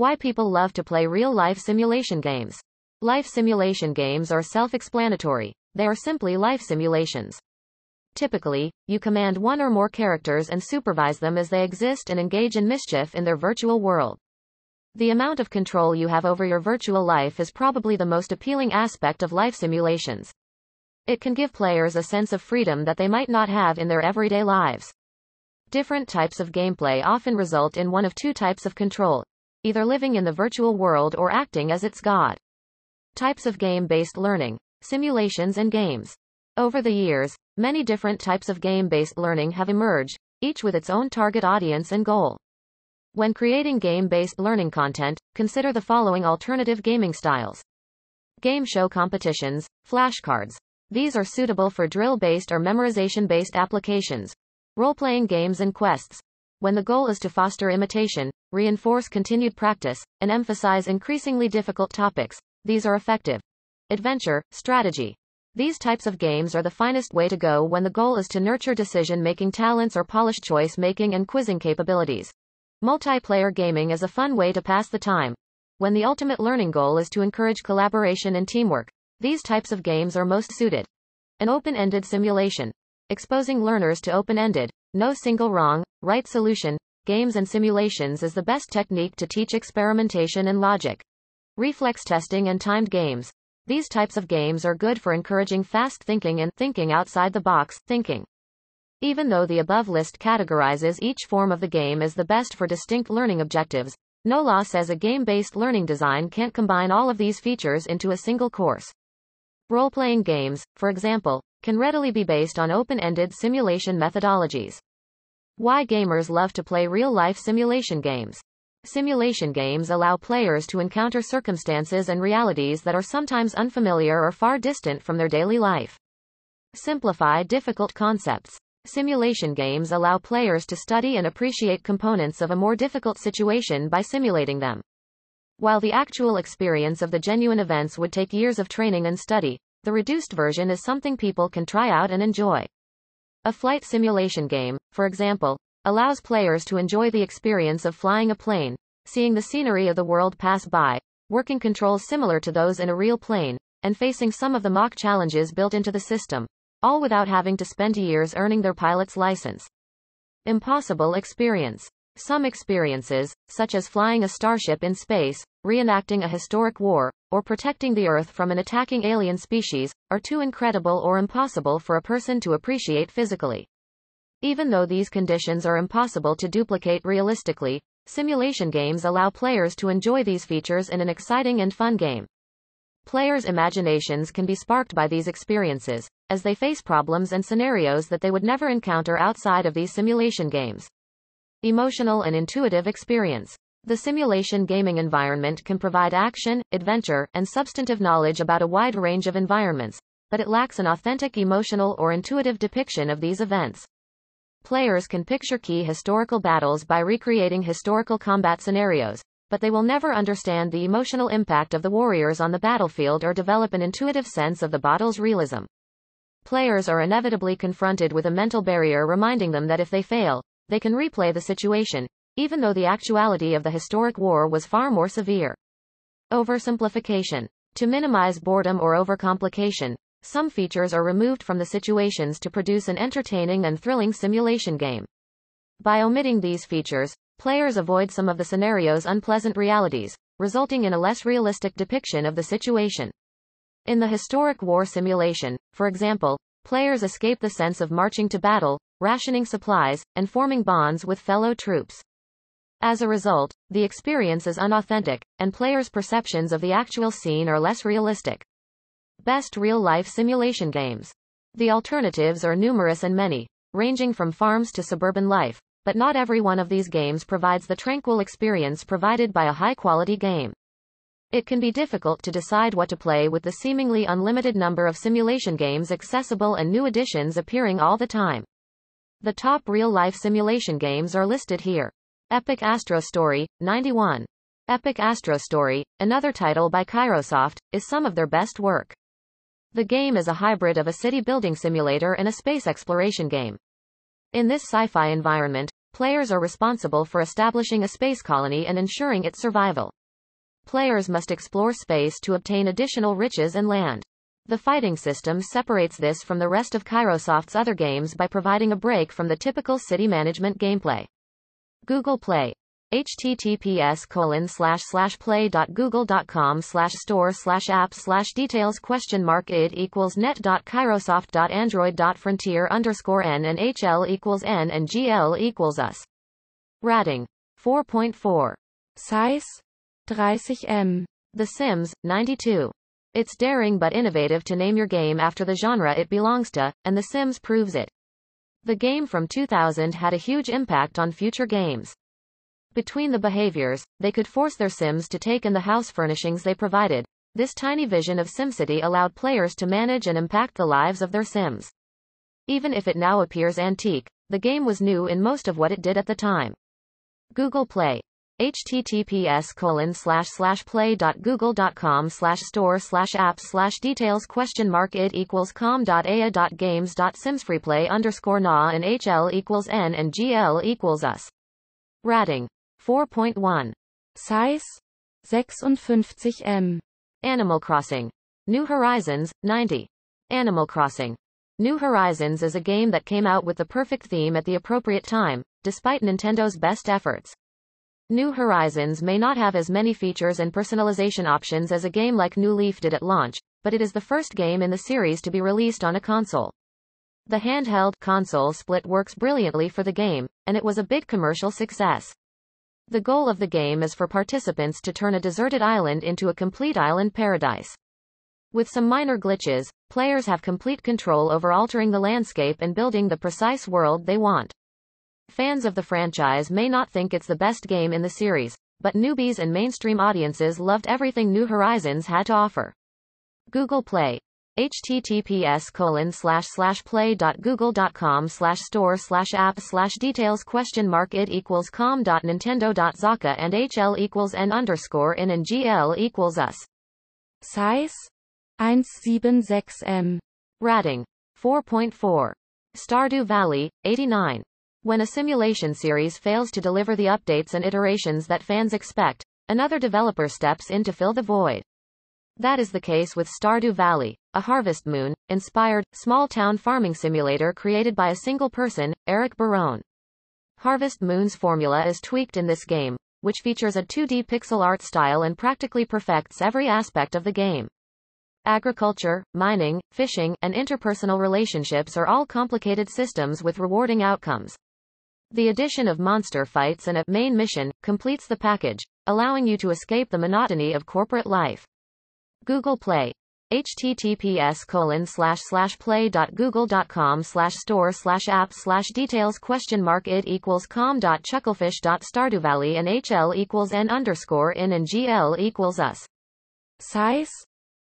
Why people love to play real-life simulation games. Life simulation games are self-explanatory. They are simply life simulations. Typically, you command one or more characters and supervise them as they exist and engage in mischief in their virtual world. The amount of control you have over your virtual life is probably the most appealing aspect of life simulations. It can give players a sense of freedom that they might not have in their everyday lives. Different types of gameplay often result in one of two types of control, either living in the virtual world or acting as its god. Types of game-based learning, simulations and games. Over the years, many different types of game-based learning have emerged, each with its own target audience and goal. When creating game-based learning content, consider the following alternative gaming styles. Game show competitions, flashcards. These are suitable for drill-based or memorization-based applications. Role-playing games and quests. When the goal is to foster imitation, reinforce continued practice, and emphasize increasingly difficult topics, these are effective. Adventure, strategy. These types of games are the finest way to go when the goal is to nurture decision-making talents or polish choice-making and quizzing capabilities. Multiplayer gaming is a fun way to pass the time. When the ultimate learning goal is to encourage collaboration and teamwork, these types of games are most suited. An open-ended simulation. Exposing learners to open-ended, no single wrong, right solution, games and simulations is the best technique to teach experimentation and logic. Reflex testing and timed games. These types of games are good for encouraging fast thinking and thinking outside the box thinking. Even though the above list categorizes each form of the game as the best for distinct learning objectives, no law says a game-based learning design can't combine all of these features into a single course. Role-playing games, for example, can readily be based on open-ended simulation methodologies. Why gamers love to play real-life simulation games. Simulation games allow players to encounter circumstances and realities that are sometimes unfamiliar or far distant from their daily life. Simplify difficult concepts. Simulation games allow players to study and appreciate components of a more difficult situation by simulating them. While the actual experience of the genuine events would take years of training and study, the reduced version is something people can try out and enjoy. A flight simulation game, for example, allows players to enjoy the experience of flying a plane, seeing the scenery of the world pass by, working controls similar to those in a real plane, and facing some of the mock challenges built into the system, all without having to spend years earning their pilot's license. Impossible experience. Some experiences, such as flying a starship in space, reenacting a historic war, or protecting the Earth from an attacking alien species, are too incredible or impossible for a person to appreciate physically. Even though these conditions are impossible to duplicate realistically, simulation games allow players to enjoy these features in an exciting and fun game. Players' imaginations can be sparked by these experiences, as they face problems and scenarios that they would never encounter outside of these simulation games. Emotional and intuitive experience. The simulation gaming environment can provide action, adventure, and substantive knowledge about a wide range of environments, but it lacks an authentic emotional or intuitive depiction of these events. Players can picture key historical battles by recreating historical combat scenarios, but they will never understand the emotional impact of the warriors on the battlefield or develop an intuitive sense of the battle's realism. Players are inevitably confronted with a mental barrier reminding them that if they fail, they can replay the situation, even though the actuality of the historic war was far more severe. Oversimplification. To minimize boredom or overcomplication, some features are removed from the situations to produce an entertaining and thrilling simulation game. By omitting these features, players avoid some of the scenario's unpleasant realities, resulting in a less realistic depiction of the situation. In the historic war simulation, for example, players escape the sense of marching to battle, rationing supplies, and forming bonds with fellow troops. As a result, the experience is unauthentic, and players' perceptions of the actual scene are less realistic. Best real-life simulation games. The alternatives are numerous and many, ranging from farms to suburban life, but not every one of these games provides the tranquil experience provided by a high-quality game. It can be difficult to decide what to play with the seemingly unlimited number of simulation games accessible and new additions appearing all the time. The top real-life simulation games are listed here. Epic Astro Story, 91. Epic Astro Story, another title by Kairosoft, is some of their best work. The game is a hybrid of a city building simulator and a space exploration game. In this sci-fi environment, Players are responsible for establishing a space colony and ensuring its survival. Players must explore space to obtain additional riches and land. The fighting system separates this from the rest of Kairosoft's other games by providing a break from the typical city management gameplay. Google Play https colon slash slash play dot google dot com slash store slash apps slash details question mark id equals net dot kairosoft dot android dot frontier underscore n and hl equals n and gl equals us. Rating 4.4 Size 30 M. The Sims 92. It's daring but innovative to name your game after the genre it belongs to, and The Sims proves it. The game from 2000 had a huge impact on future games. Between the behaviors, they could force their Sims to take in the house furnishings they provided. This tiny vision of SimCity allowed players to manage and impact the lives of their Sims. Even if it now appears antique, the game was new in most of what it did at the time. Google Play. Https colon slash slash play dot google dot com slash store slash apps slash details question mark id equals com dot aya dot games dot simsfreeplay underscore na and hl equals n and gl equals us. Rating 4.1 Size 56 M. Animal Crossing. New Horizons, 90. Animal Crossing. New Horizons is a game that came out with the perfect theme at the appropriate time, despite Nintendo's best efforts. New Horizons may not have as many features and personalization options as a game like New Leaf did at launch, but it is the first game in the series to be released on a console. The handheld console split works brilliantly for the game, and it was a big commercial success. The goal of the game is for participants to turn a deserted island into a complete island paradise. With some minor glitches, players have complete control over altering the landscape and building the precise world they want. Fans of the franchise may not think it's the best game in the series, but newbies and mainstream audiences loved everything New Horizons had to offer. Google Play https colon slash slash play dot google dot com slash store slash app slash details question mark it equals com dot nintendo dot zaka and hl equals n underscore in and gl equals us. Size 176 M. Rating 4.4. Stardew Valley 89. When a simulation series fails to deliver the updates and iterations that fans expect, another developer steps in to fill the void. That is the case with Stardew Valley, a Harvest Moon inspired, small town farming simulator created by a single person, Eric Barone. Harvest Moon's formula is tweaked in this game, which features a 2D pixel art style and practically perfects every aspect of the game. Agriculture, mining, fishing, and interpersonal relationships are all complicated systems with rewarding outcomes. The addition of monster fights and a main mission completes the package, allowing you to escape the monotony of corporate life. Google Play. https colon slash slash play dot google dot com slash store slash app slash details question mark it equals com dot chucklefish dot stardew valley and hl equals n underscore in and gl equals us. Size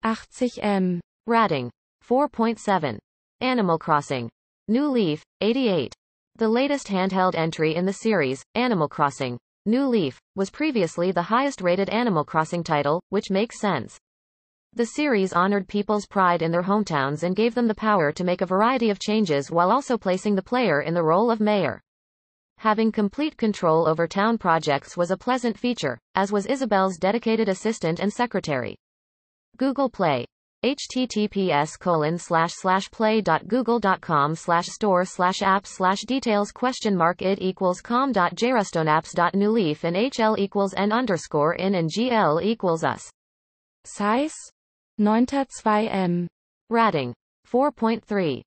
80 M. Rating 4.7. Animal Crossing. New Leaf 88. The latest handheld entry in the series, Animal Crossing. New Leaf, was previously the highest rated Animal Crossing title, which makes sense. The series honored people's pride in their hometowns and gave them the power to make a variety of changes while also placing the player in the role of mayor. Having complete control over town projects was a pleasant feature, as was Isabelle's dedicated assistant and secretary. Google Play. Https colon slash slash play dot google dot com slash store slash app slash details question mark it equals com dot jrustonapps dot newleaf and hl equals n underscore in and gl equals us. Size 9.2 M. Rating 4.3.